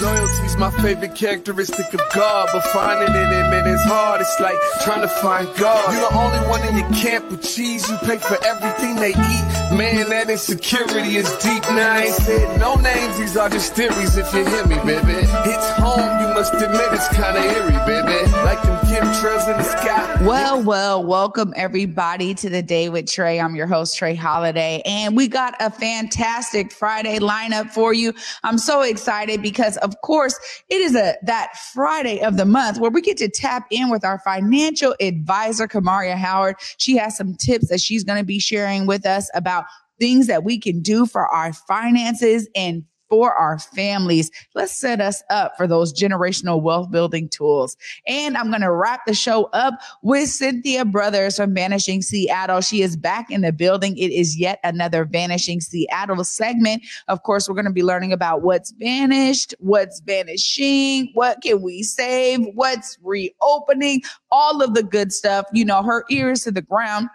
Loyalty's my favorite characteristic of God, but finding it in it is hard. It's like trying to find God. You're the only one in your camp with cheese. You pay for everything they eat. Man, that insecurity is deep. Now I ain't said no names. These are just theories. If you hear me, baby, it's home. You must admit it's kind of eerie, baby. Like them chemtrails in the sky. Well, well, welcome everybody to the day with Trey. I'm your host, Trey Holiday, and we got a fantastic Friday lineup for you. I'm so excited because, of course, it is a that Friday of the month where we get to tap in with our financial advisor, Kamaria Howard. She has some tips that she's going to be sharing with us about things that we can do for our finances and for our families. Let's set us up for those generational wealth building tools. And I'm going to wrap the show up with Cynthia Brothers from Vanishing Seattle. She is back in the building. It is yet another Vanishing Seattle segment. Of course, we're going to be learning about what's vanished, what's vanishing, what can we save, what's reopening, all of the good stuff. You know, her ears to the ground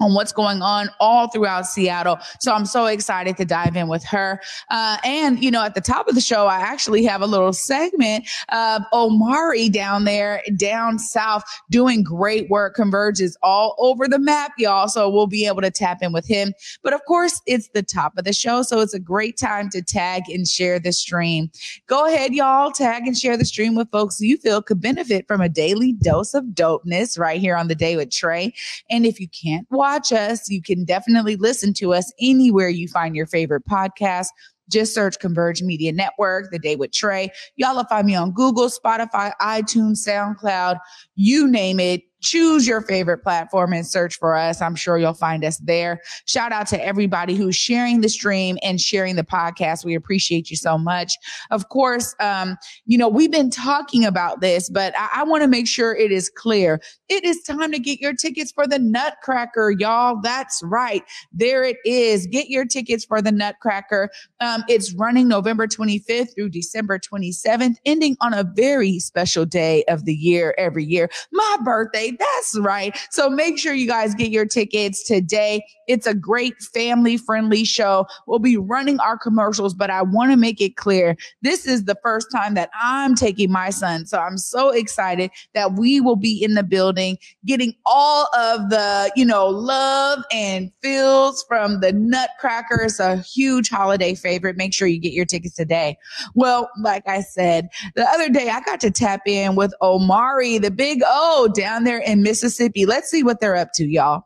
on what's going on all throughout Seattle. So I'm so excited to dive in with her. Uh, and, you know, at the top of the show, I actually have a little segment of Omari down there, down south, doing great work, converges all over the map, y'all. So we'll be able to tap in with him. But of course, it's the top of the show. So it's a great time to tag and share the stream. Go ahead, y'all, tag and share the stream with folks you feel could benefit from a daily dose of dopeness right here on the day with Trey. And if you can't watch, watch us. You can definitely listen to us anywhere you find your favorite podcast. Just search Converge Media Network, The Day with Trey. Y'all will find me on Google, Spotify, iTunes, SoundCloud, you name it choose your favorite platform and search for us. I'm sure you'll find us there. Shout out to everybody who's sharing the stream and sharing the podcast. We appreciate you so much. Of course, um, you know, we've been talking about this, but I, I want to make sure it is clear. It is time to get your tickets for the Nutcracker, y'all. That's right. There it is. Get your tickets for the Nutcracker. Um, it's running November 25th through December 27th, ending on a very special day of the year every year. My birthday. That's right. So make sure you guys get your tickets today. It's a great family friendly show. We'll be running our commercials, but I want to make it clear this is the first time that I'm taking my son. So I'm so excited that we will be in the building getting all of the, you know, love and feels from the Nutcracker. It's a huge holiday favorite. Make sure you get your tickets today. Well, like I said, the other day I got to tap in with Omari, the big O down there in Mississippi. Let's see what they're up to, y'all.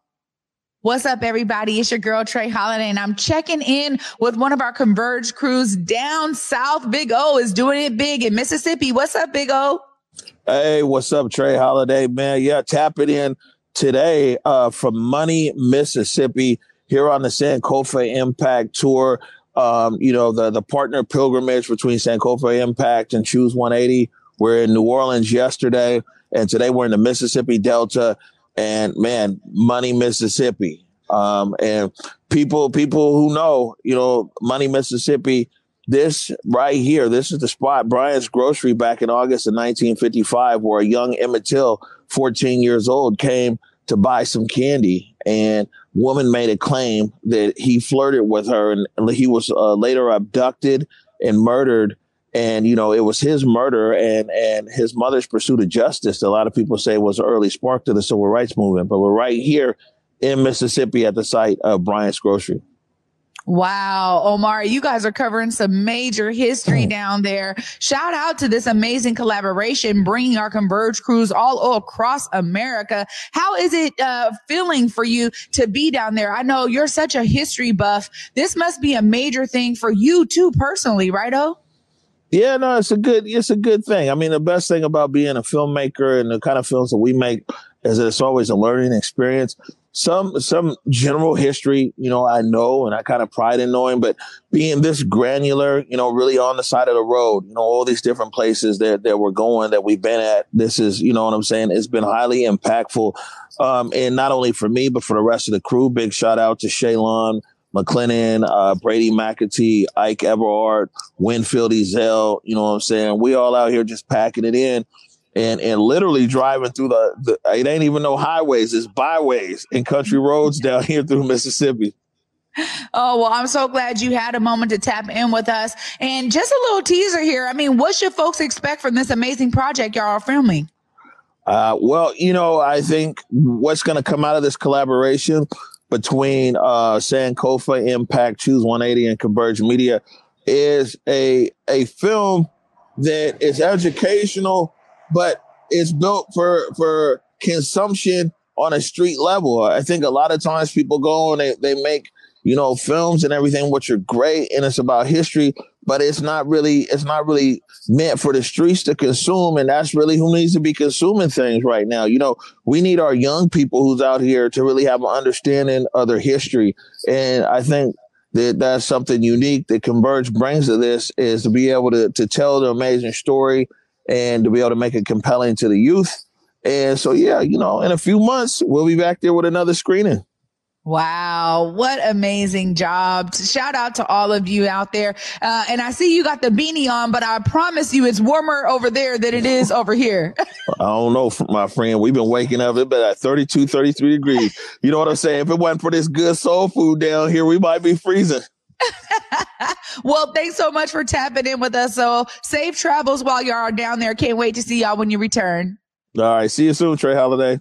What's up, everybody? It's your girl Trey Holiday, and I'm checking in with one of our Converge crews down south. Big O is doing it big in Mississippi. What's up, Big O? Hey, what's up, Trey Holiday, man? Yeah, tap it in today uh, from Money, Mississippi, here on the Sankofa Impact Tour. Um, you know, the the partner pilgrimage between Sankofa Impact and Choose 180. We're in New Orleans yesterday, and today we're in the Mississippi Delta and man, Money, Mississippi. Um, and people, people who know, you know, Money, Mississippi, this right here, this is the spot, Bryant's Grocery back in August of 1955, where a young Emmett Till, 14 years old, came to buy some candy. And woman made a claim that he flirted with her and he was uh, later abducted and murdered and you know it was his murder and and his mother's pursuit of justice a lot of people say was an early spark to the civil rights movement but we're right here in mississippi at the site of bryant's grocery Wow, Omar, you guys are covering some major history mm. down there. Shout out to this amazing collaboration, bringing our Converge crews all across America. How is it uh, feeling for you to be down there? I know you're such a history buff. This must be a major thing for you too, personally, right? Oh. Yeah, no, it's a good it's a good thing. I mean, the best thing about being a filmmaker and the kind of films that we make is that it's always a learning experience. Some some general history, you know, I know and I kind of pride in knowing, but being this granular, you know, really on the side of the road, you know, all these different places that that we're going that we've been at, this is, you know what I'm saying, it's been highly impactful. Um, and not only for me, but for the rest of the crew. Big shout out to Shaylon, McLennan, uh, Brady McAtee, Ike Everard, Winfield Ezell, you know what I'm saying? We all out here just packing it in. and and literally driving through the, the it ain't even no highways, it's byways and country roads down here through Mississippi. Oh, well, I'm so glad you had a moment to tap in with us. And just a little teaser here. I mean, what should folks expect from this amazing project y'all are filming? Uh, well, you know, I think what's going to come out of this collaboration between uh, Sankofa Impact, Choose 180, and Converge Media is a a film that is educational, but it's built for for consumption on a street level. I think a lot of times people go and they, they make you know, films and everything, which are great, and it's about history, but it's not really it's not really meant for the streets to consume, and that's really who needs to be consuming things right now. You know, we need our young people who's out here to really have an understanding of their history, and I think that that's something unique that Converge brings to this is to be able to to tell the amazing story and to be able to make it compelling to the youth. And so, yeah, you know, in a few months, we'll be back there with another screening. Wow, what amazing job. Shout out to all of you out there. Uh, and I see you got the beanie on, but I promise you it's warmer over there than it is over here. I don't know, my friend. We've been waking up at 32, 33 degrees. You know what I'm saying? If it wasn't for this good soul food down here, we might be freezing. well, thanks so much for tapping in with us. So safe travels while y'all are down there. Can't wait to see y'all when you return. All right. See you soon, Trey Holiday.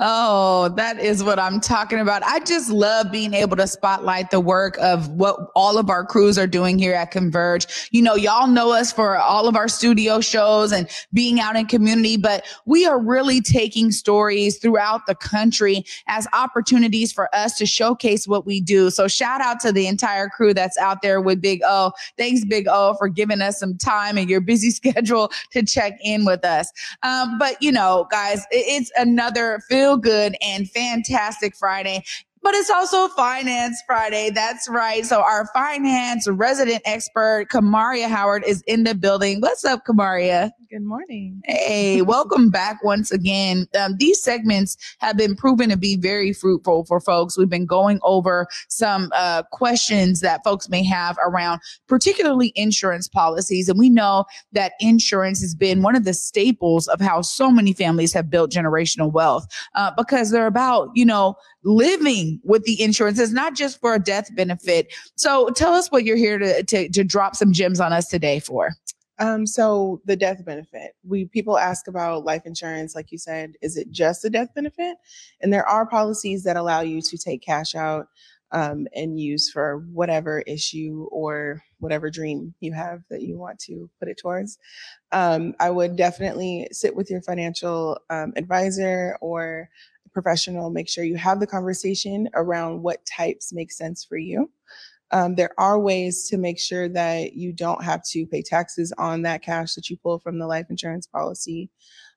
Oh, that is what I'm talking about. I just love being able to spotlight the work of what all of our crews are doing here at Converge. You know, y'all know us for all of our studio shows and being out in community, but we are really taking stories throughout the country as opportunities for us to showcase what we do. So shout out to the entire crew that's out there with Big O. Thanks, Big O, for giving us some time in your busy schedule to check in with us. Um, but you know, guys, it's another feel feel good and fantastic Friday but it's also Finance Friday. That's right. So our finance resident expert, Kamaria Howard, is in the building. What's up, Kamaria? Good morning. Hey, welcome back once again. Um, these segments have been proven to be very fruitful for folks. We've been going over some uh, questions that folks may have around particularly insurance policies. And we know that insurance has been one of the staples of how so many families have built generational wealth uh, because they're about, you know, living with the insurance. It's not just for a death benefit. So tell us what you're here to, to, to drop some gems on us today for. Um, so the death benefit, we people ask about life insurance, like you said, is it just a death benefit? And there are policies that allow you to take cash out um, and use for whatever issue or whatever dream you have that you want to put it towards. Um, I would definitely sit with your financial um, advisor or professional. Make sure you have the conversation around what types make sense for you. Um, there are ways to make sure that you don't have to pay taxes on that cash that you pull from the life insurance policy,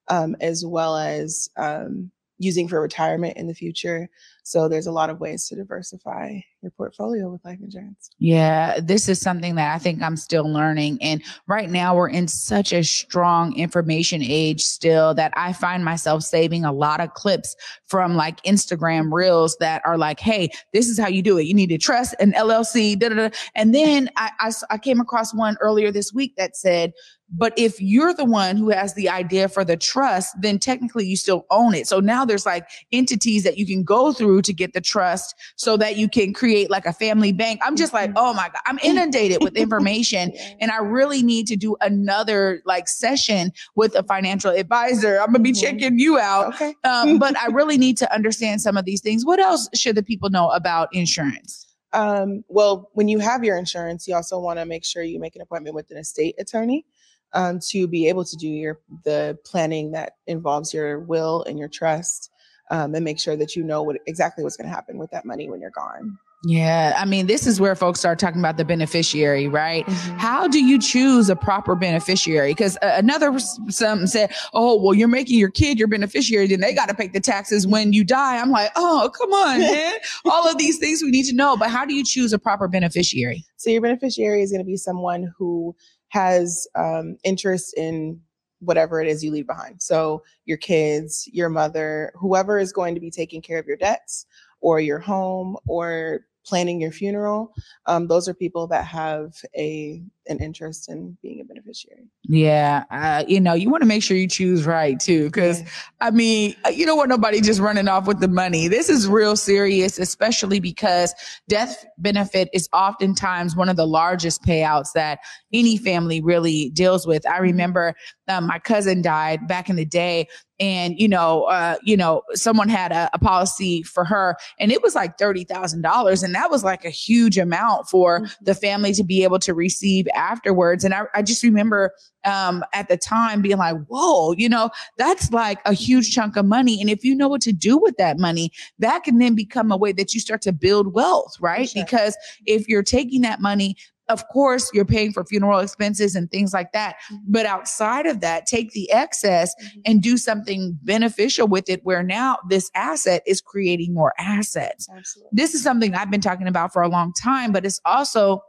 um, as well as um, using for retirement in the future. So there's a lot of ways to diversify your portfolio with life insurance. Yeah, this is something that I think I'm still learning. And right now we're in such a strong information age still that I find myself saving a lot of clips from like Instagram reels that are like, hey, this is how you do it. You need to trust an LLC. Da, da, da. And then I, I, I came across one earlier this week that said, but if you're the one who has the idea for the trust, then technically you still own it. So now there's like entities that you can go through to get the trust so that you can create like a family bank. I'm just like, mm-hmm. oh my God, I'm inundated with information and I really need to do another like session with a financial advisor. I'm going to be mm-hmm. checking you out. Okay. um, but I really need to understand some of these things. What else should the people know about insurance? Um, well, when you have your insurance, you also want to make sure you make an appointment with an estate attorney um, to be able to do your the planning that involves your will and your trust um, and make sure that you know what exactly what's going to happen with that money when you're gone. Yeah, I mean, this is where folks start talking about the beneficiary, right? Mm-hmm. How do you choose a proper beneficiary? Because uh, another some said, "Oh, well, you're making your kid your beneficiary, then they got to pay the taxes when you die." I'm like, "Oh, come on, man! All of these things we need to know." But how do you choose a proper beneficiary? So your beneficiary is going to be someone who has um, interest in whatever it is you leave behind. So your kids, your mother, whoever is going to be taking care of your debts or your home or planning your funeral, um, those are people that have a an interest in being a beneficiary. Yeah. Uh, you know, you want to make sure you choose right too. Cause Yeah. I mean, uh, you don't want nobody just running off with the money. This is real serious, especially because death benefit is oftentimes one of the largest payouts that any family really deals with. I remember um, my cousin died back in the day and you know uh you know someone had a, a policy for her and it was like $30,000 and that was like a huge amount for the family to be able to receive afterwards and I, I just remember um at the time being like whoa you know that's like a huge chunk of money and if you know what to do with that money that can then become a way that you start to build wealth right sure. because if you're taking that money of course you're paying for funeral expenses and things like that but outside of that take the excess Mhm. and do something beneficial with it where now this asset is creating more assets Absolutely. this is something I've been talking about for a long time, but it's also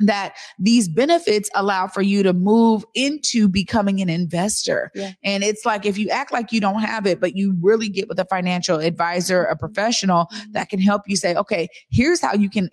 that these benefits allow for you to move into becoming an investor. Yeah. And it's like if you act like you don't have it, but you really get with a financial advisor, a professional Mhm. that can help you say, okay, here's how you can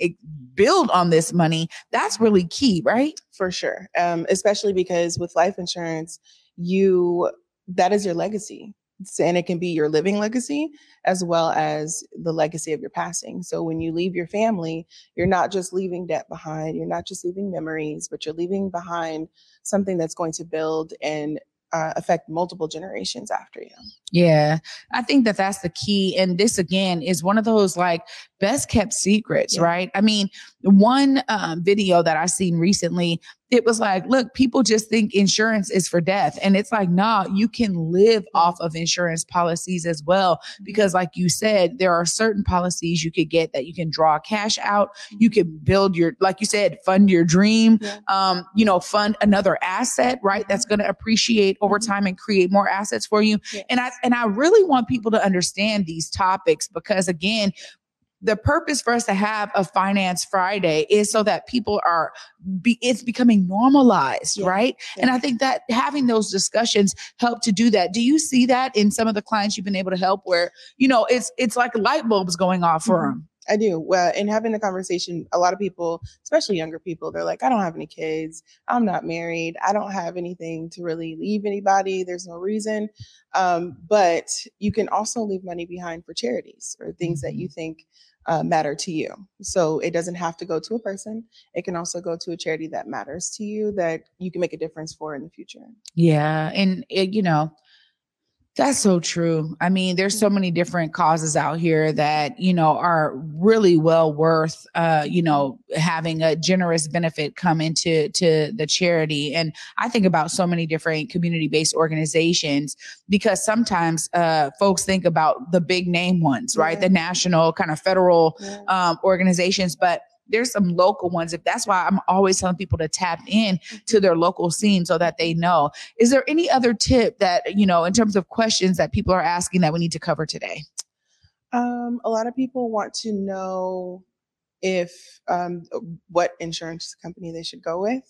build on this money. That's really key, right? for sure um, especially because with life insurance you that is your legacy and it can be your living legacy as well as the legacy of your passing so when you leave your family you're not just leaving debt behind you're not just leaving memories but you're leaving behind something that's going to build and uh, affect multiple generations after you Yeah, I think that that's the key. And this again is one of those like best kept secrets, Yeah. right? I mean, one um, video that I seen recently, it was like, look, people just think insurance is for death. And it's like, nah, you can live off of insurance policies as well. Because, like you said, there are certain policies you could get that you can draw cash out. You can build your, like you said, fund your dream, Yeah. um, you know, fund another asset, right? That's going to appreciate over time and create more assets for you. And I and I really want people to understand these topics because again, the purpose for us to have a finance Friday is so that people are be it's becoming normalized, Yeah. right? And I think that having those discussions help to do that. Do you see that in some of the clients you've been able to help where, you know, it's it's like light bulbs going off for Mhm. them? I do. Well, in having the conversation, a lot of people, especially younger people, they're like, I don't have any kids. I'm not married. I don't have anything to really leave anybody. There's no reason. Um, but you can also leave money behind for charities or things that you think uh, matter to you. So it doesn't have to go to a person. It can also go to a charity that matters to you that you can make a difference for in the future. Yeah. And it, you know, that's so true. I mean, there's so many different causes out here that, you know, are really well worth uh, you know, having a generous benefit come into to the charity. And I think about so many different community-based organizations because sometimes uh folks think about the big name ones, right? Yeah. The national kind of federal Yeah. um, organizations, but there's some local ones. If that's why I'm always telling people to tap in to their local scene so that they know. Is there any other tip that you know in terms of questions that people are asking that we need to cover today? Um, a lot of people want to know if um, what insurance company they should go with.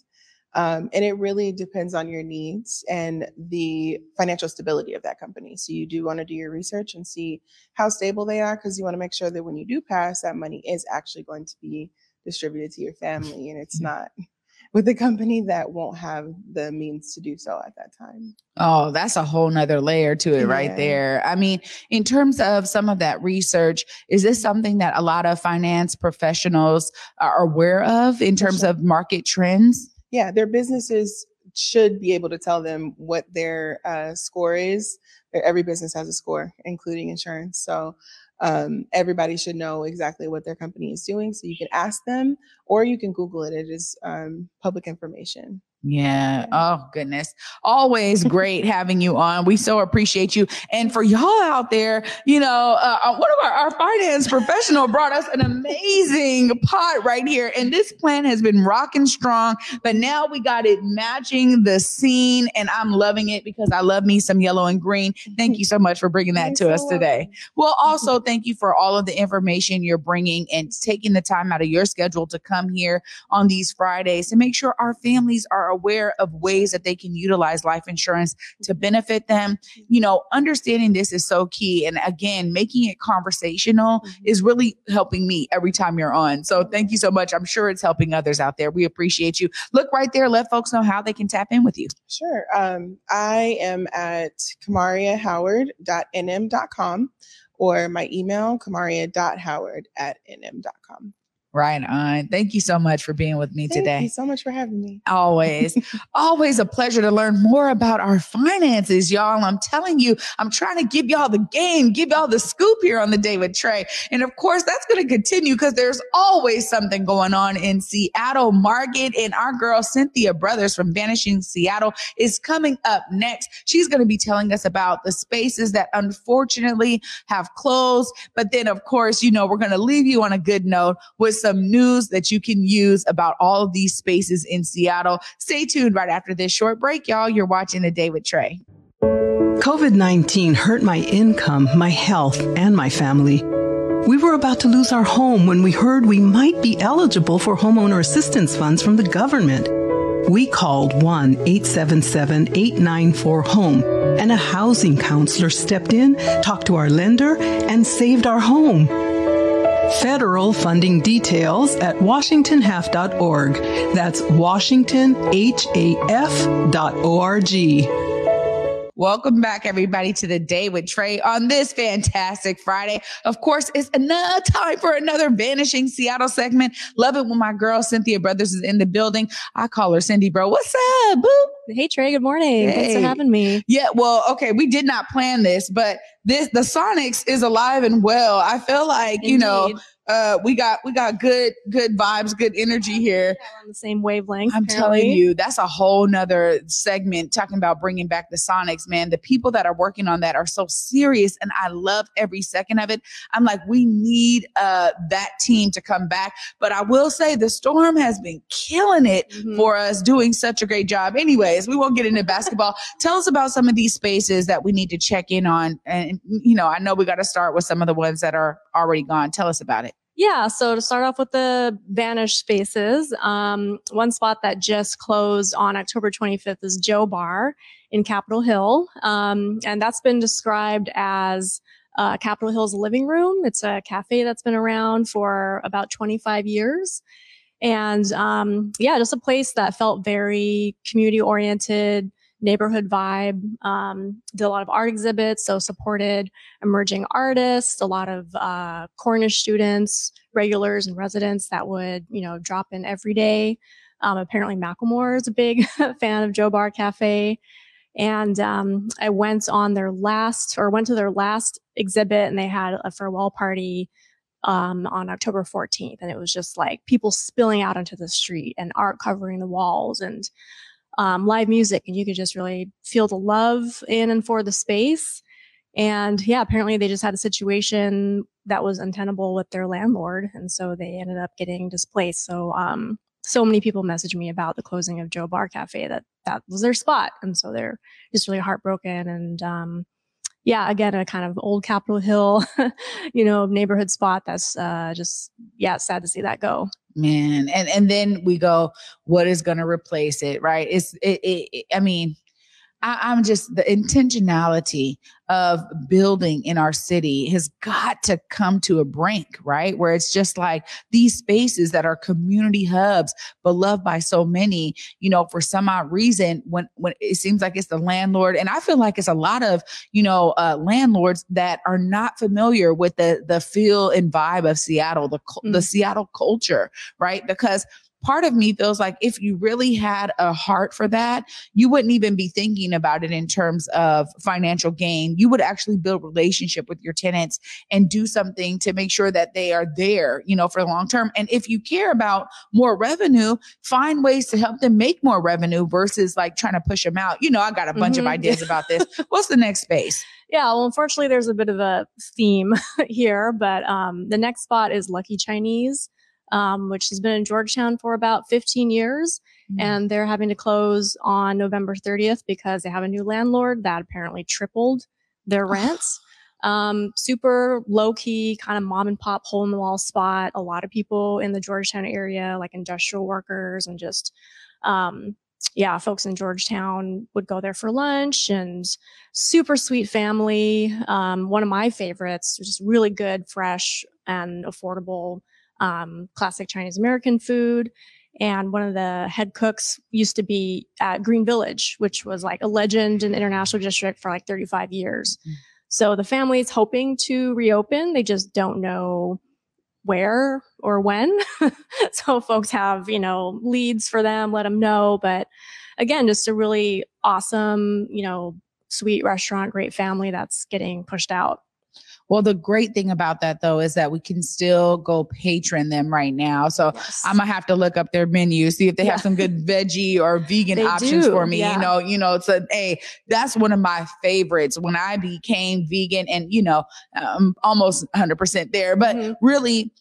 Um, and it really depends on your needs and the financial stability of that company. So you do want to do your research and see how stable they are because you want to make sure that when you do pass, that money is actually going to be distributed to your family and it's mm. not with a company that won't have the means to do so at that time. Oh, that's a whole nother layer to it right there. I mean, in terms of some of that research, is this something that a lot of finance professionals are aware of in terms sure. of market trends? yeah, their businesses should be able to tell them what their uh, score is. Every business has a score, including insurance. So um, everybody should know exactly what their company is doing. So you can ask them, or you can Google it. It is um, public information. Yeah. Oh, goodness. Always great having you on. We so appreciate you. And for y'all out there, you know, uh, uh, one of our, our finance professional brought us an amazing pot right here. And this plan has been rocking strong, but now we got it matching the scene. And I'm loving it because I love me some yellow and green. Thank you so much for bringing that You're to so us today. welcome. Well, also thank you for all of the information you're bringing and taking the time out of your schedule to come here on these Fridays to make sure our families are aware of ways that they can utilize life insurance to benefit them. You know, understanding this is so key. And again, making it conversational Mhm. is really helping me every time you're on. So thank you so much. I'm sure it's helping others out there. We appreciate you. Look right there. Let folks know how they can tap in with you. Sure. Um, I am at kamariahoward.nm.com or my email, kamaria.howard at nm.com. Right on. Thank you so much for being with me Thank today. Thank you so much for having me. Always, always a pleasure to learn more about our finances, y'all. I'm telling you, I'm trying to give y'all the game, give y'all the scoop here on the day with Trey. And of course, that's going to continue because there's always something going on in Seattle market. And our girl, Cynthia Brothers from Vanishing Seattle, is coming up next. She's going to be telling us about the spaces that unfortunately have closed. But then, of course, you know, we're going to leave you on a good note with some news that you can use about all of these spaces in Seattle. Stay tuned right after this short break, y'all. You're watching The Day with Trey. COVID 19 hurt my income, my health, and my family. We were about to lose our home when we heard we might be eligible for homeowner assistance funds from the government. We called 1 877 894 HOME, and a housing counselor stepped in, talked to our lender, and saved our home. Federal funding details at washingtonhaf.org. That's washingtonhaf.org. Welcome back, everybody, to the day with Trey on this fantastic Friday. Of course, it's another time for another Vanishing Seattle segment. Love it when my girl Cynthia Brothers is in the building. I call her Cindy, bro. What's up, boo? Hey Trey, good morning. Thanks for having me. Yeah, well, okay, we did not plan this, but this the Sonics is alive and well. I feel like you know Indeed. Uh, we got we got good good vibes, good energy here. On the same wavelength. I'm apparently. telling you, that's a whole nother segment talking about bringing back the Sonics, man. The people that are working on that are so serious, and I love every second of it. I'm like, we need uh, that team to come back. But I will say, the Storm has been killing it Mhm. for us, doing such a great job. Anyways, we won't get into basketball. Tell us about some of these spaces that we need to check in on, and you know, I know we got to start with some of the ones that are already gone. Tell us about it. Yeah, so to start off with the Vanish Spaces, um, one spot that just closed on October 25th is Joe Bar in Capitol Hill. Um, and that's been described as uh, Capitol Hill's living room. It's a cafe that's been around for about 25 years. And um, yeah, just a place that felt very community oriented, neighborhood vibe. Um, did a lot of art exhibits, so supported emerging artists, a lot of uh, Cornish students, regulars, and residents that would, you know, drop in every day. Um, apparently, Macklemore is a big fan of Joe Bar Cafe. And um, I went on their last, or went to their last exhibit, and they had a farewell party um, on October 14th. And it was just like people spilling out onto the street and art covering the walls and um, live music. And you could just really feel the love in and for the space. And yeah, apparently they just had a situation that was untenable with their landlord. And so they ended up getting displaced. So, um, so many people messaged me about the closing of Joe Bar Cafe that that was their spot. And so they're just really heartbroken. And, um, yeah, again, a kind of old Capitol Hill, you know, neighborhood spot. That's, uh, just, yeah, sad to see that go. man and and then we go what is going to replace it right it's it, it, it- i mean I, i'm just the intentionality of building in our city has got to come to a brink right where it's just like these spaces that are community hubs beloved by so many you know for some odd reason when when it seems like it's the landlord and i feel like it's a lot of you know uh landlords that are not familiar with the the feel and vibe of seattle the cul- the Mm. seattle culture right? Because part of me feels like if you really had a heart for that, you wouldn't even be thinking about it in terms of financial gain. You would actually build relationship with your tenants and do something to make sure that they are there, you know, for the long term. And if you care about more revenue, find ways to help them make more revenue versus like trying to push them out. You know, I got a bunch of Mhm. ideas about this. What's the next space? Yeah, well, unfortunately, there's a bit of a theme here, but um, the next spot is Lucky Chinese, um, which has been in Georgetown for about 15 years, and they're having to close on November 30th because they have a new landlord that apparently tripled their rents. Um, super low key, kind of mom and pop hole in the wall spot. A lot of people in the Georgetown area, like industrial workers and just um, yeah, folks in Georgetown would go there for lunch and super sweet family. Um, one of my favorites, just really good, fresh and affordable, um, classic Chinese American food. And one of the head cooks used to be at Green Village, which was like a legend in the international district for like 35 years. Mm. So the family is hoping to reopen. They just don't know where or when. so folks have, you know, leads for them, let them know. But again, just a really awesome, you know, sweet restaurant, great family that's getting pushed out. Well, the great thing about that though is that we can still go patron them right now. So yes. I'm gonna have to look up their menu, see if they yeah. have some good veggie or vegan they options do. for me. Yeah. You know, you know, it's a hey, that's one of my favorites. When I became vegan, and you know, I'm almost 100 percent there, but mm-hmm. really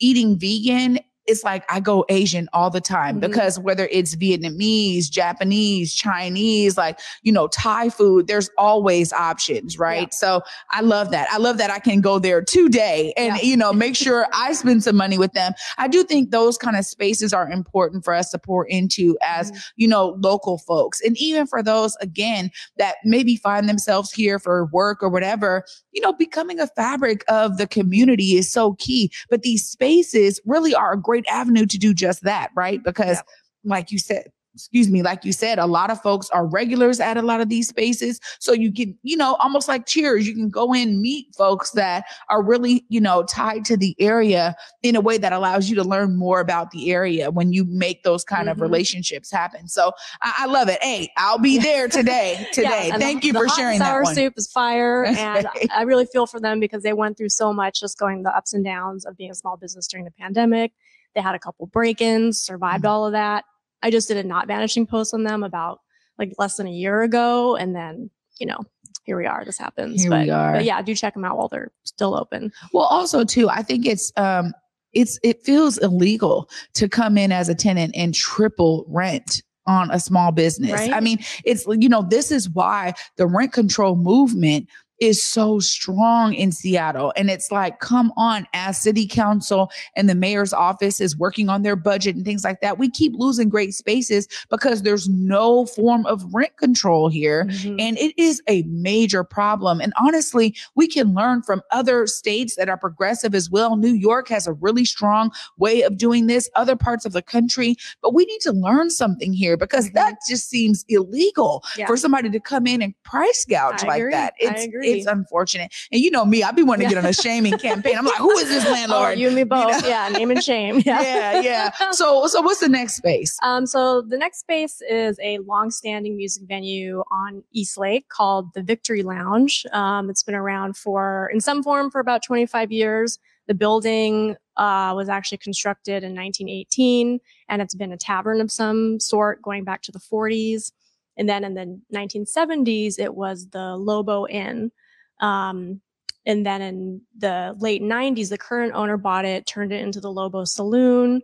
eating vegan it's like I go Asian all the time mm-hmm. because whether it's Vietnamese, Japanese, Chinese, like, you know, Thai food, there's always options, right? Yeah. So I love that. I love that I can go there today and, yeah. you know, make sure I spend some money with them. I do think those kind of spaces are important for us to pour into as, mm-hmm. you know, local folks. And even for those, again, that maybe find themselves here for work or whatever, you know, becoming a fabric of the community is so key. But these spaces really are a great great avenue to do just that, right? Mm-hmm. Because, yeah. like you said, excuse me, like you said, a lot of folks are regulars at a lot of these spaces. So you can, you know, almost like cheers, you can go in, meet folks that are really, you know, tied to the area in a way that allows you to learn more about the area when you make those kind mm-hmm. of relationships happen. So I, I, love it. Hey, I'll be there today, today. yeah, Thank the, you for sharing that. Sour soup is fire. and I really feel for them because they went through so much just going the ups and downs of being a small business during the pandemic they had a couple break-ins, survived mm-hmm. all of that. I just did a not vanishing post on them about like less than a year ago. And then, you know, here we are. This happens. Here but, we are. but yeah, do check them out while they're still open. Well, also too, I think it's um it's it feels illegal to come in as a tenant and triple rent on a small business. Right? I mean, it's you know, this is why the rent control movement is so strong in Seattle. And it's like, come on, as city council and the mayor's office is working on their budget and things like that, we keep losing great spaces because there's no form of rent control here. Mm-hmm. And it is a major problem. And honestly, we can learn from other states that are progressive as well. New York has a really strong way of doing this, other parts of the country, but we need to learn something here because mm-hmm. that just seems illegal yeah. for somebody to come in and price gouge I like agree. that. It's, it's unfortunate. And you know me, I've been wanting to get on a shaming campaign. I'm like, who is this landlord? Oh, you and me both. You know? Yeah, name and shame. Yeah. yeah, yeah. So, so what's the next space? Um, so the next space is a long-standing music venue on East Lake called the Victory Lounge. Um, it's been around for, in some form, for about 25 years. The building uh, was actually constructed in 1918, and it's been a tavern of some sort going back to the 40s. And then in the 1970s, it was the Lobo Inn. Um, and then in the late 90s, the current owner bought it, turned it into the Lobo Saloon.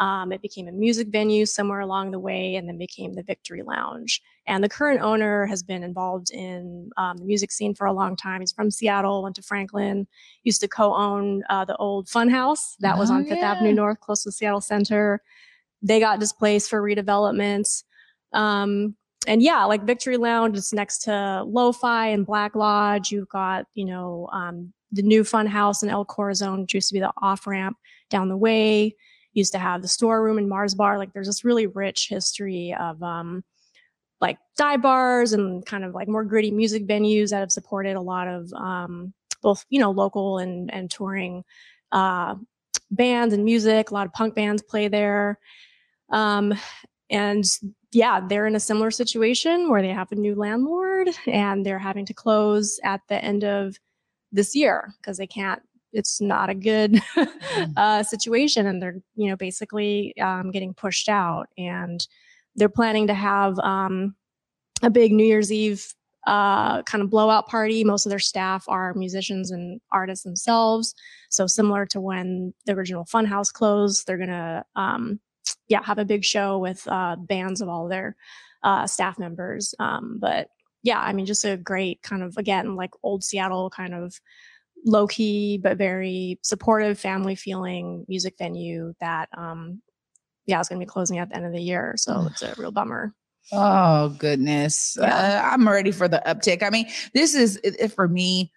Um, it became a music venue somewhere along the way and then became the Victory Lounge. And the current owner has been involved in um, the music scene for a long time. He's from Seattle, went to Franklin, used to co own uh, the old Funhouse that was on oh, Fifth yeah. Avenue North, close to Seattle Center. They got displaced for redevelopment. Um, and yeah, like Victory Lounge is next to Lo-Fi and Black Lodge. You've got, you know, um, the new fun house in El Corazon, which used to be the off ramp down the way. Used to have the storeroom in Mars Bar. Like there's this really rich history of, um, like dive bars and kind of like more gritty music venues that have supported a lot of, um, both, you know, local and, and touring, uh, bands and music. A lot of punk bands play there. Um, and yeah, they're in a similar situation where they have a new landlord and they're having to close at the end of this year because they can't it's not a good mm. uh, situation. And they're you know basically um, getting pushed out and they're planning to have um, a big new year's eve uh, kind of blowout party. Most of their staff are musicians and artists themselves. So similar to when the original funhouse closed they're gonna um, yeah, have a big show with uh, bands of all their uh, staff members. Um, but yeah, I mean, just a great kind of again like old Seattle kind of low key but very supportive family feeling music venue that um, yeah is going to be closing at the end of the year. So it's a real bummer. Oh goodness. Yeah. Uh, I'm ready for the uptick. I mean, this is it, for me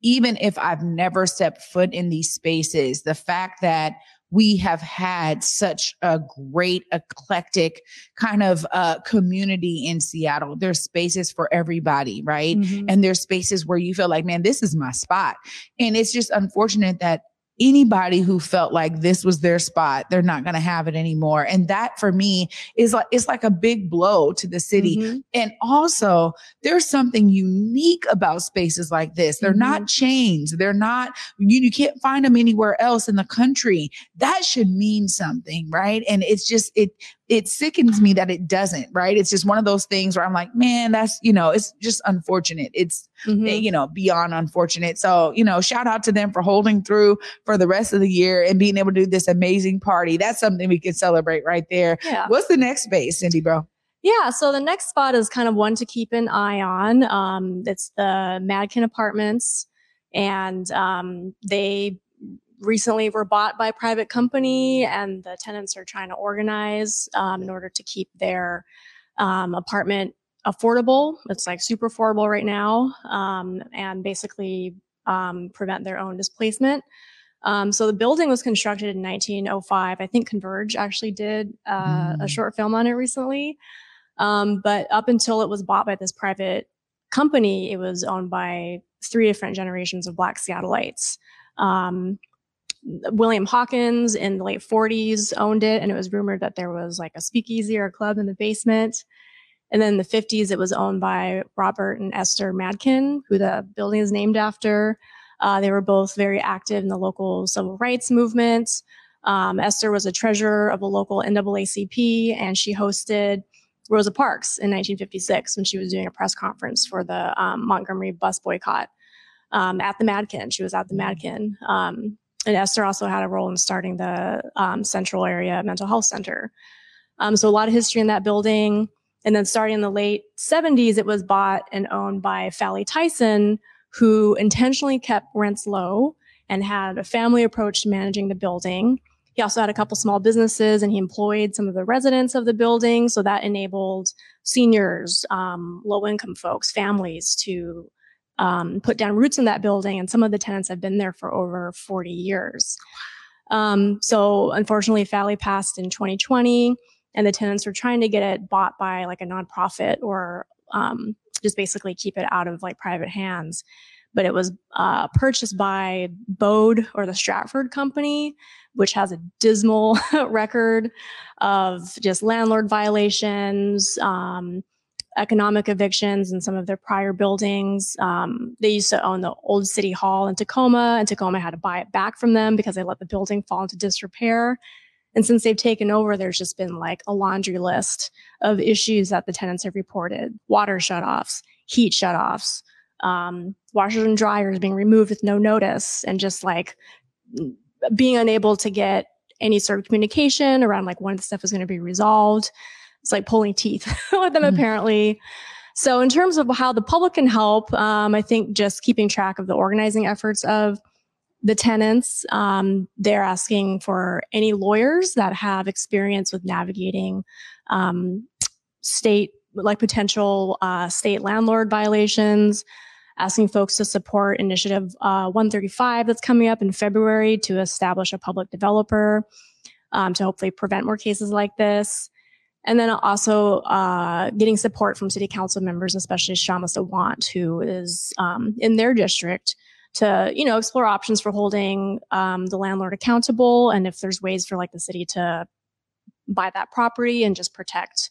even if I've never stepped foot in these spaces, the fact that we have had such a great eclectic kind of uh, community in Seattle. There's spaces for everybody, right? Mm-hmm. And there's spaces where you feel like, man, this is my spot. And it's just unfortunate that anybody who felt like this was their spot, they're not going to have it anymore. And that for me is like, it's like a big blow to the city. Mm-hmm. And also there's something unique about spaces like this. They're mm-hmm. not chains. They're not, you, you can't find them anywhere else in the country. That should mean something, right? And it's just, it, it sickens me that it doesn't, right? It's just one of those things where I'm like, man, that's, you know, it's just unfortunate. It's, mm-hmm. you know, beyond unfortunate. So, you know, shout out to them for holding through for the rest of the year and being able to do this amazing party. That's something we can celebrate right there. Yeah. What's the next space, Cindy Bro? Yeah, so the next spot is kind of one to keep an eye on. Um, it's the Madkin Apartments, and um, they recently were bought by a private company and the tenants are trying to organize um, in order to keep their um, apartment affordable. It's like super affordable right now um, and basically um, prevent their own displacement. Um, so the building was constructed in 1905. I think Converge actually did uh, mm. a short film on it recently. Um, but up until it was bought by this private company, it was owned by three different generations of Black Seattleites. Um, William Hawkins in the late 40s owned it, and it was rumored that there was like a speakeasy or a club in the basement. And then in the 50s, it was owned by Robert and Esther Madkin, who the building is named after. Uh, they were both very active in the local civil rights movement. Um, Esther was a treasurer of the local NAACP, and she hosted Rosa Parks in 1956 when she was doing a press conference for the um, Montgomery bus boycott um, at the Madkin. She was at the Madkin. Um, and Esther also had a role in starting the um, Central Area Mental Health Center. Um, so a lot of history in that building. And then starting in the late 70s, it was bought and owned by Fally Tyson, who intentionally kept rents low and had a family approach to managing the building. He also had a couple small businesses and he employed some of the residents of the building. So that enabled seniors, um, low income folks, families to um, put down roots in that building, and some of the tenants have been there for over 40 years. Um, so unfortunately, Fally passed in 2020, and the tenants were trying to get it bought by like a nonprofit or um, just basically keep it out of like private hands. But it was uh, purchased by Bode or the Stratford Company, which has a dismal record of just landlord violations. Um, economic evictions in some of their prior buildings. Um, they used to own the old city hall in Tacoma, and Tacoma had to buy it back from them because they let the building fall into disrepair. And since they've taken over, there's just been like a laundry list of issues that the tenants have reported water shutoffs, heat shutoffs, um, washers and dryers being removed with no notice, and just like being unable to get any sort of communication around like when the stuff is going to be resolved it's like pulling teeth with them mm-hmm. apparently. So in terms of how the public can help, um, I think just keeping track of the organizing efforts of the tenants. Um, they're asking for any lawyers that have experience with navigating um, state, like potential uh, state landlord violations. Asking folks to support Initiative uh, 135 that's coming up in February to establish a public developer um, to hopefully prevent more cases like this. And then also uh, getting support from city council members, especially Kshama Sawant, who is um, in their district to, you know, explore options for holding um, the landlord accountable and if there's ways for like the city to buy that property and just protect,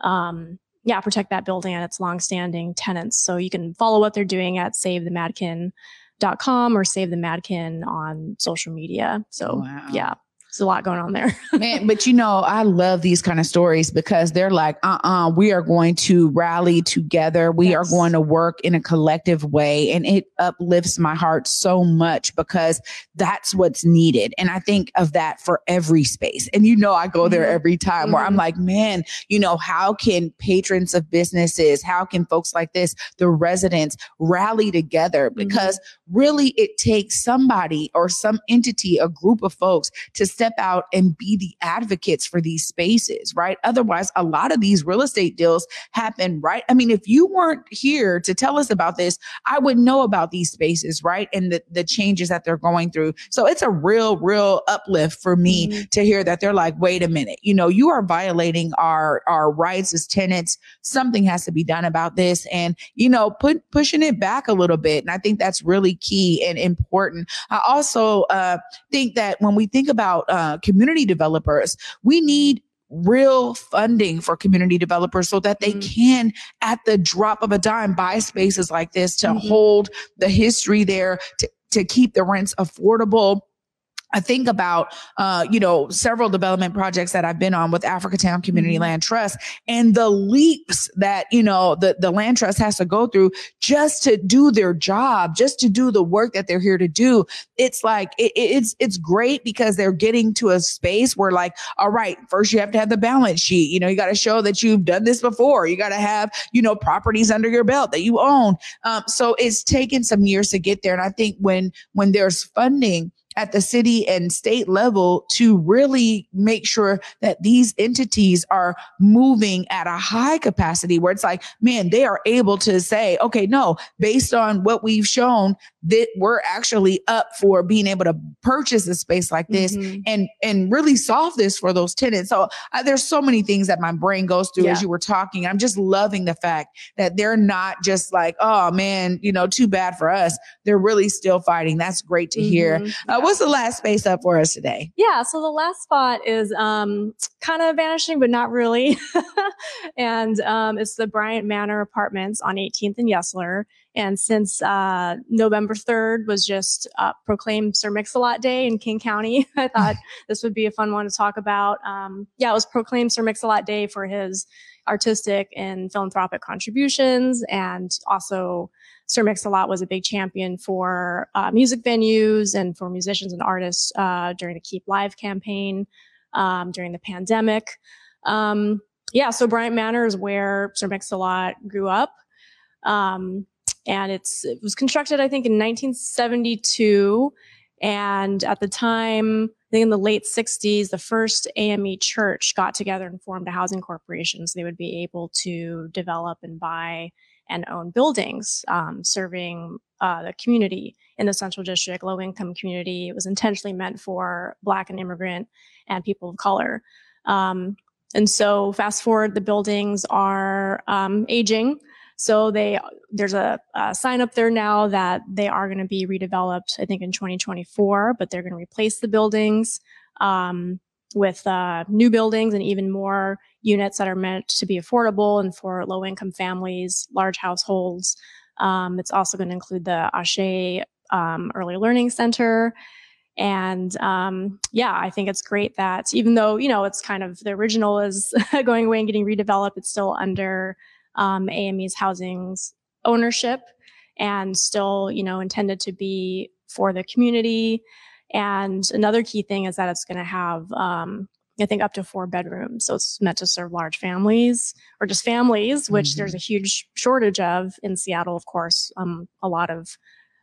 um, yeah, protect that building and its longstanding tenants. So you can follow what they're doing at savethemadkin.com or save the madkin on social media. So wow. yeah, there's a lot going on there. Man, but you know, I love these kind of stories because they're like, uh uh-uh, uh we are going to rally together. We yes. are going to work in a collective way. And it uplifts my heart so much because that's what's needed. And I think of that for every space. And you know, I go there mm-hmm. every time mm-hmm. where I'm mm-hmm. like, man, you know, how can patrons of businesses, how can folks like this, the residents rally together? Mm-hmm. Because mm-hmm. really it takes somebody or some entity, a group of folks to step out and be the advocates for these spaces, right? Otherwise, a lot of these real estate deals happen, right? I mean, if you weren't here to tell us about this, I would know about these spaces, right? And the, the changes that they're going through. So it's a real, real uplift for me mm-hmm. to hear that they're like, wait a minute, you know, you are violating our, our rights as tenants. Something has to be done about this. And, you know, put, pushing it back a little bit. And I think that's really key and important. I also uh, think that when we think about uh, community developers, we need real funding for community developers so that they mm-hmm. can at the drop of a dime buy spaces like this to mm-hmm. hold the history there to to keep the rents affordable I think about, uh, you know, several development projects that I've been on with Africatown Community mm-hmm. Land Trust and the leaps that, you know, the, the land trust has to go through just to do their job, just to do the work that they're here to do. It's like, it, it's, it's great because they're getting to a space where like, all right, first you have to have the balance sheet. You know, you got to show that you've done this before. You got to have, you know, properties under your belt that you own. Um, so it's taken some years to get there. And I think when, when there's funding, at the city and state level to really make sure that these entities are moving at a high capacity where it's like, man, they are able to say, okay, no, based on what we've shown, that we're actually up for being able to purchase a space like this mm-hmm. and and really solve this for those tenants. So uh, there's so many things that my brain goes through yeah. as you were talking. I'm just loving the fact that they're not just like, oh man, you know, too bad for us. They're really still fighting. That's great to mm-hmm. hear. Uh, what's the last space up for us today? Yeah. So the last spot is um, kind of vanishing, but not really. and um, it's the Bryant Manor Apartments on 18th and Yesler. And since uh, November 3rd was just uh, proclaimed Sir Mix-a-Lot Day in King County, I thought this would be a fun one to talk about. Um, yeah, it was proclaimed Sir Mix-a-Lot Day for his artistic and philanthropic contributions and also Sir Mix-a-Lot was a big champion for uh, music venues and for musicians and artists uh, during the Keep Live campaign um, during the pandemic. Um, yeah, so Bryant Manor is where Sir Mix-a-Lot grew up. Um, and it's, it was constructed, I think, in 1972. And at the time, I think in the late 60s, the first AME church got together and formed a housing corporation so they would be able to develop and buy and own buildings um, serving uh, the community in the central district, low income community. It was intentionally meant for Black and immigrant and people of color. Um, and so, fast forward, the buildings are um, aging. So they there's a, a, sign up there now that they are going to be redeveloped. I think in 2024, but they're going to replace the buildings um, with uh, new buildings and even more units that are meant to be affordable and for low income families, large households. Um, it's also going to include the Ashe um, Early Learning Center. And um, yeah, I think it's great that even though, you know, it's kind of the original is going away and getting redeveloped, it's still under um, AME's housing's ownership and still, you know, intended to be for the community. And another key thing is that it's going to have um, I think up to four bedrooms. So it's meant to serve large families or just families, which mm-hmm. there's a huge shortage of in Seattle, of course. Um, a lot of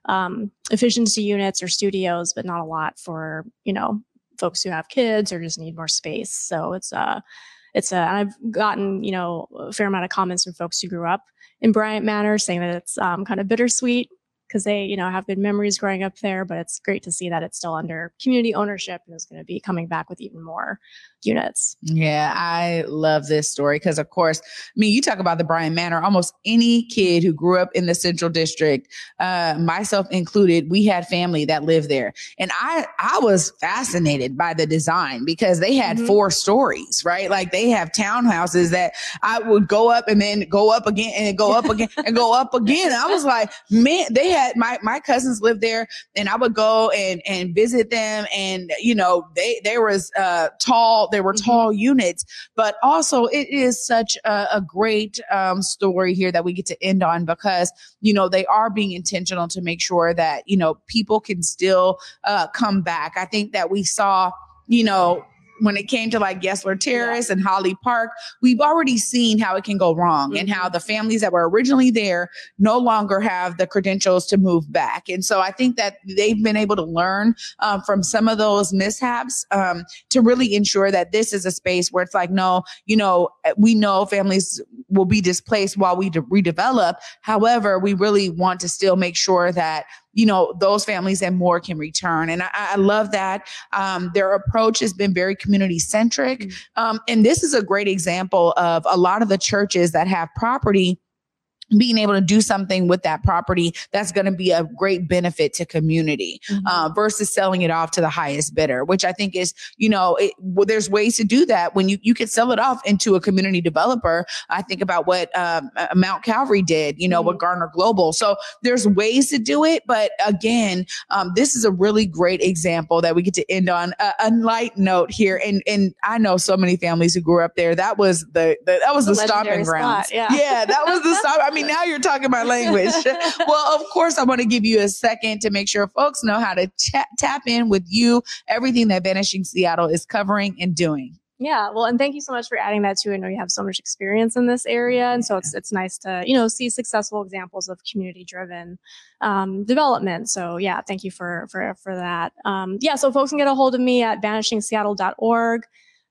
um, efficiency units or studios, but not a lot for, you know, folks who have kids or just need more space. So it's a, uh, it's a, and I've gotten, you know, a fair amount of comments from folks who grew up in Bryant Manor saying that it's um, kind of bittersweet because they, you know, have good memories growing up there. But it's great to see that it's still under community ownership and is going to be coming back with even more units. Yeah, I love this story because, of course, I mean, you talk about the Bryant Manor. Almost any kid who grew up in the Central District, uh, myself included, we had family that lived there, and I I was fascinated by the design because they had mm-hmm. four stories, right? Like they have townhouses that I would go up and then go up again and go up again and go up again. I was like, man, they had my my cousins lived there, and I would go and and visit them, and you know, they there was uh, tall there were mm-hmm. tall units, but also it is such a, a great um, story here that we get to end on because you know they are being intentional to make sure that you know people can still uh, come back. I think that we saw you know when it came to like Yesler Terrace yeah. and Holly Park, we've already seen how it can go wrong mm-hmm. and how mm-hmm. the families that were originally there no longer have the credentials to move back. And so I think that they've been able to learn um, from some of those mishaps um, to really ensure that this is a space where it's like, no, you know, we know families will be displaced while we de- redevelop. However, we really want to still make sure that you know, those families and more can return. And I, I love that. Um, their approach has been very community centric. Mm-hmm. Um, and this is a great example of a lot of the churches that have property being able to do something with that property that's going to be a great benefit to community mm-hmm. uh, versus selling it off to the highest bidder which i think is you know it, well, there's ways to do that when you you can sell it off into a community developer i think about what um, mount calvary did you know mm-hmm. with Gardner Global so there's ways to do it but again um, this is a really great example that we get to end on a, a, light note here and and i know so many families who grew up there that was the, the that was the, the stomping ground yeah. yeah that was the stop mean, now you're talking my language. well, of course, I want to give you a second to make sure folks know how to tap in with you, everything that Vanishing Seattle is covering and doing. Yeah, well, and thank you so much for adding that too. I know you have so much experience in this area, and so it's it's nice to you know see successful examples of community driven um, development. So yeah, thank you for for for that. Um, yeah, so folks can get a hold of me at vanishingseattle.org.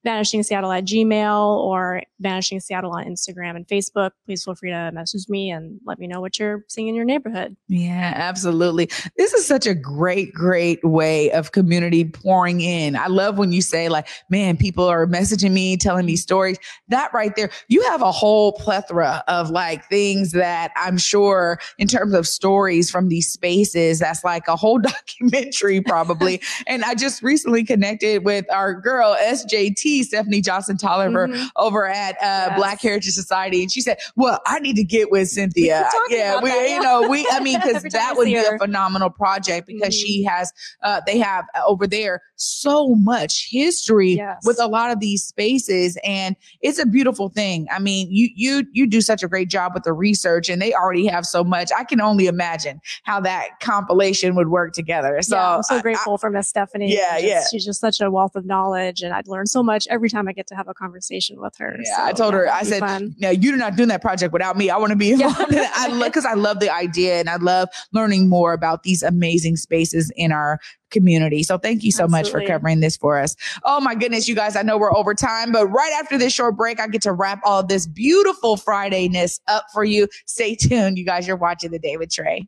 Vanishing Seattle at Gmail or Vanishing Seattle on Instagram and Facebook. Please feel free to message me and let me know what you're seeing in your neighborhood. Yeah, absolutely. This is such a great, great way of community pouring in. I love when you say, like, man, people are messaging me, telling me stories. That right there, you have a whole plethora of like things that I'm sure, in terms of stories from these spaces, that's like a whole documentary, probably. and I just recently connected with our girl, SJT Stephanie Johnson Tolliver mm-hmm. over at uh, yes. Black Heritage Society, and she said, "Well, I need to get with Cynthia. yeah, we, that, yeah. you know, we, I mean, because that would be her. a phenomenal project because mm-hmm. she has, uh, they have uh, over there so much history yes. with a lot of these spaces, and it's a beautiful thing. I mean, you you you do such a great job with the research, and they already have so much. I can only imagine how that compilation would work together. So yeah, I'm so grateful I, for Miss Stephanie. Yeah, just, yeah, she's just such a wealth of knowledge, and I'd learned so much much every time I get to have a conversation with her. Yeah, so, I told her, I said, fun. "No, you're not doing that project without me. I want to be involved." Yeah. I love because I love the idea and I love learning more about these amazing spaces in our community. So thank you so Absolutely. much for covering this for us. Oh my goodness, you guys, I know we're over time, but right after this short break, I get to wrap all of this beautiful Fridayness up for you. Stay tuned. You guys, you're watching the Day with Trey.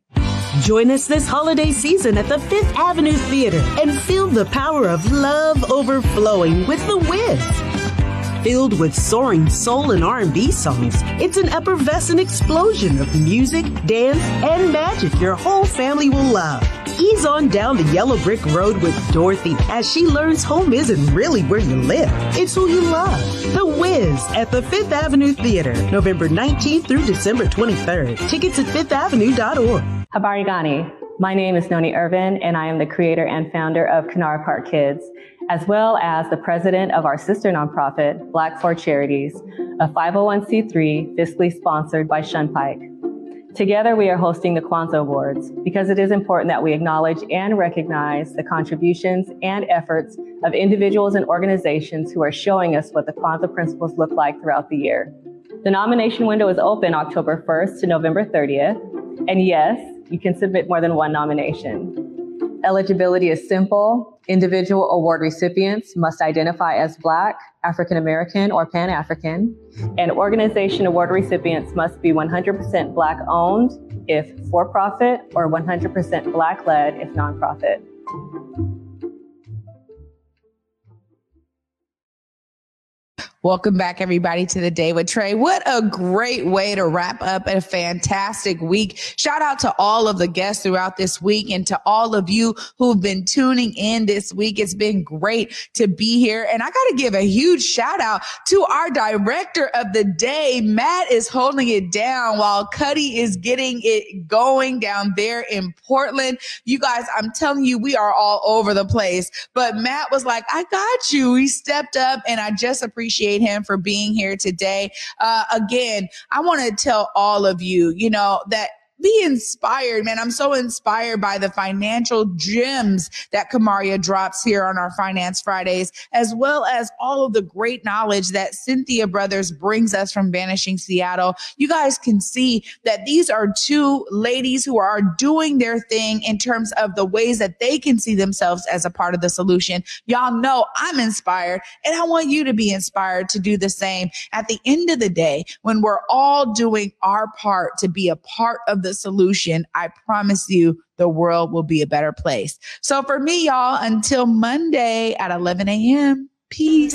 Join us this holiday season at the Fifth Avenue Theater and feel the power of love overflowing with The Wiz. Filled with soaring soul and R&B songs, it's an effervescent explosion of music, dance, and magic your whole family will love. Ease on down the yellow brick road with Dorothy as she learns home isn't really where you live, it's who you love. The Wiz at the Fifth Avenue Theater, November 19th through December 23rd. Tickets at fifthavenue.org. Habari Gani. My name is Noni Irvin, and I am the creator and founder of Kinara Park Kids, as well as the president of our sister nonprofit, Black for Charities, a 501c3 fiscally sponsored by Shunpike. Together, we are hosting the Kwanzaa Awards because it is important that we acknowledge and recognize the contributions and efforts of individuals and organizations who are showing us what the Kwanzaa principles look like throughout the year. The nomination window is open October 1st to November 30th. And yes, you can submit more than one nomination. Eligibility is simple. Individual award recipients must identify as Black, African American, or Pan African, and organization award recipients must be 100% Black owned if for profit or 100% Black led if nonprofit. Welcome back, everybody, to the day with Trey. What a great way to wrap up a fantastic week. Shout out to all of the guests throughout this week and to all of you who've been tuning in this week. It's been great to be here. And I got to give a huge shout out to our director of the day. Matt is holding it down while Cuddy is getting it going down there in Portland. You guys, I'm telling you, we are all over the place. But Matt was like, I got you. He stepped up and I just appreciate appreciate him for being here today. Uh, again, I want to tell all of you, you know, that be inspired, man. I'm so inspired by the financial gems that Kamaria drops here on our Finance Fridays, as well as all of the great knowledge that Cynthia Brothers brings us from Vanishing Seattle. You guys can see that these are two ladies who are doing their thing in terms of the ways that they can see themselves as a part of the solution. Y'all know I'm inspired and I want you to be inspired to do the same. At the end of the day, when we're all doing our part to be a part of the solution, I promise you the world will be a better place. So for me, y'all, until Monday at 11 a.m., peace.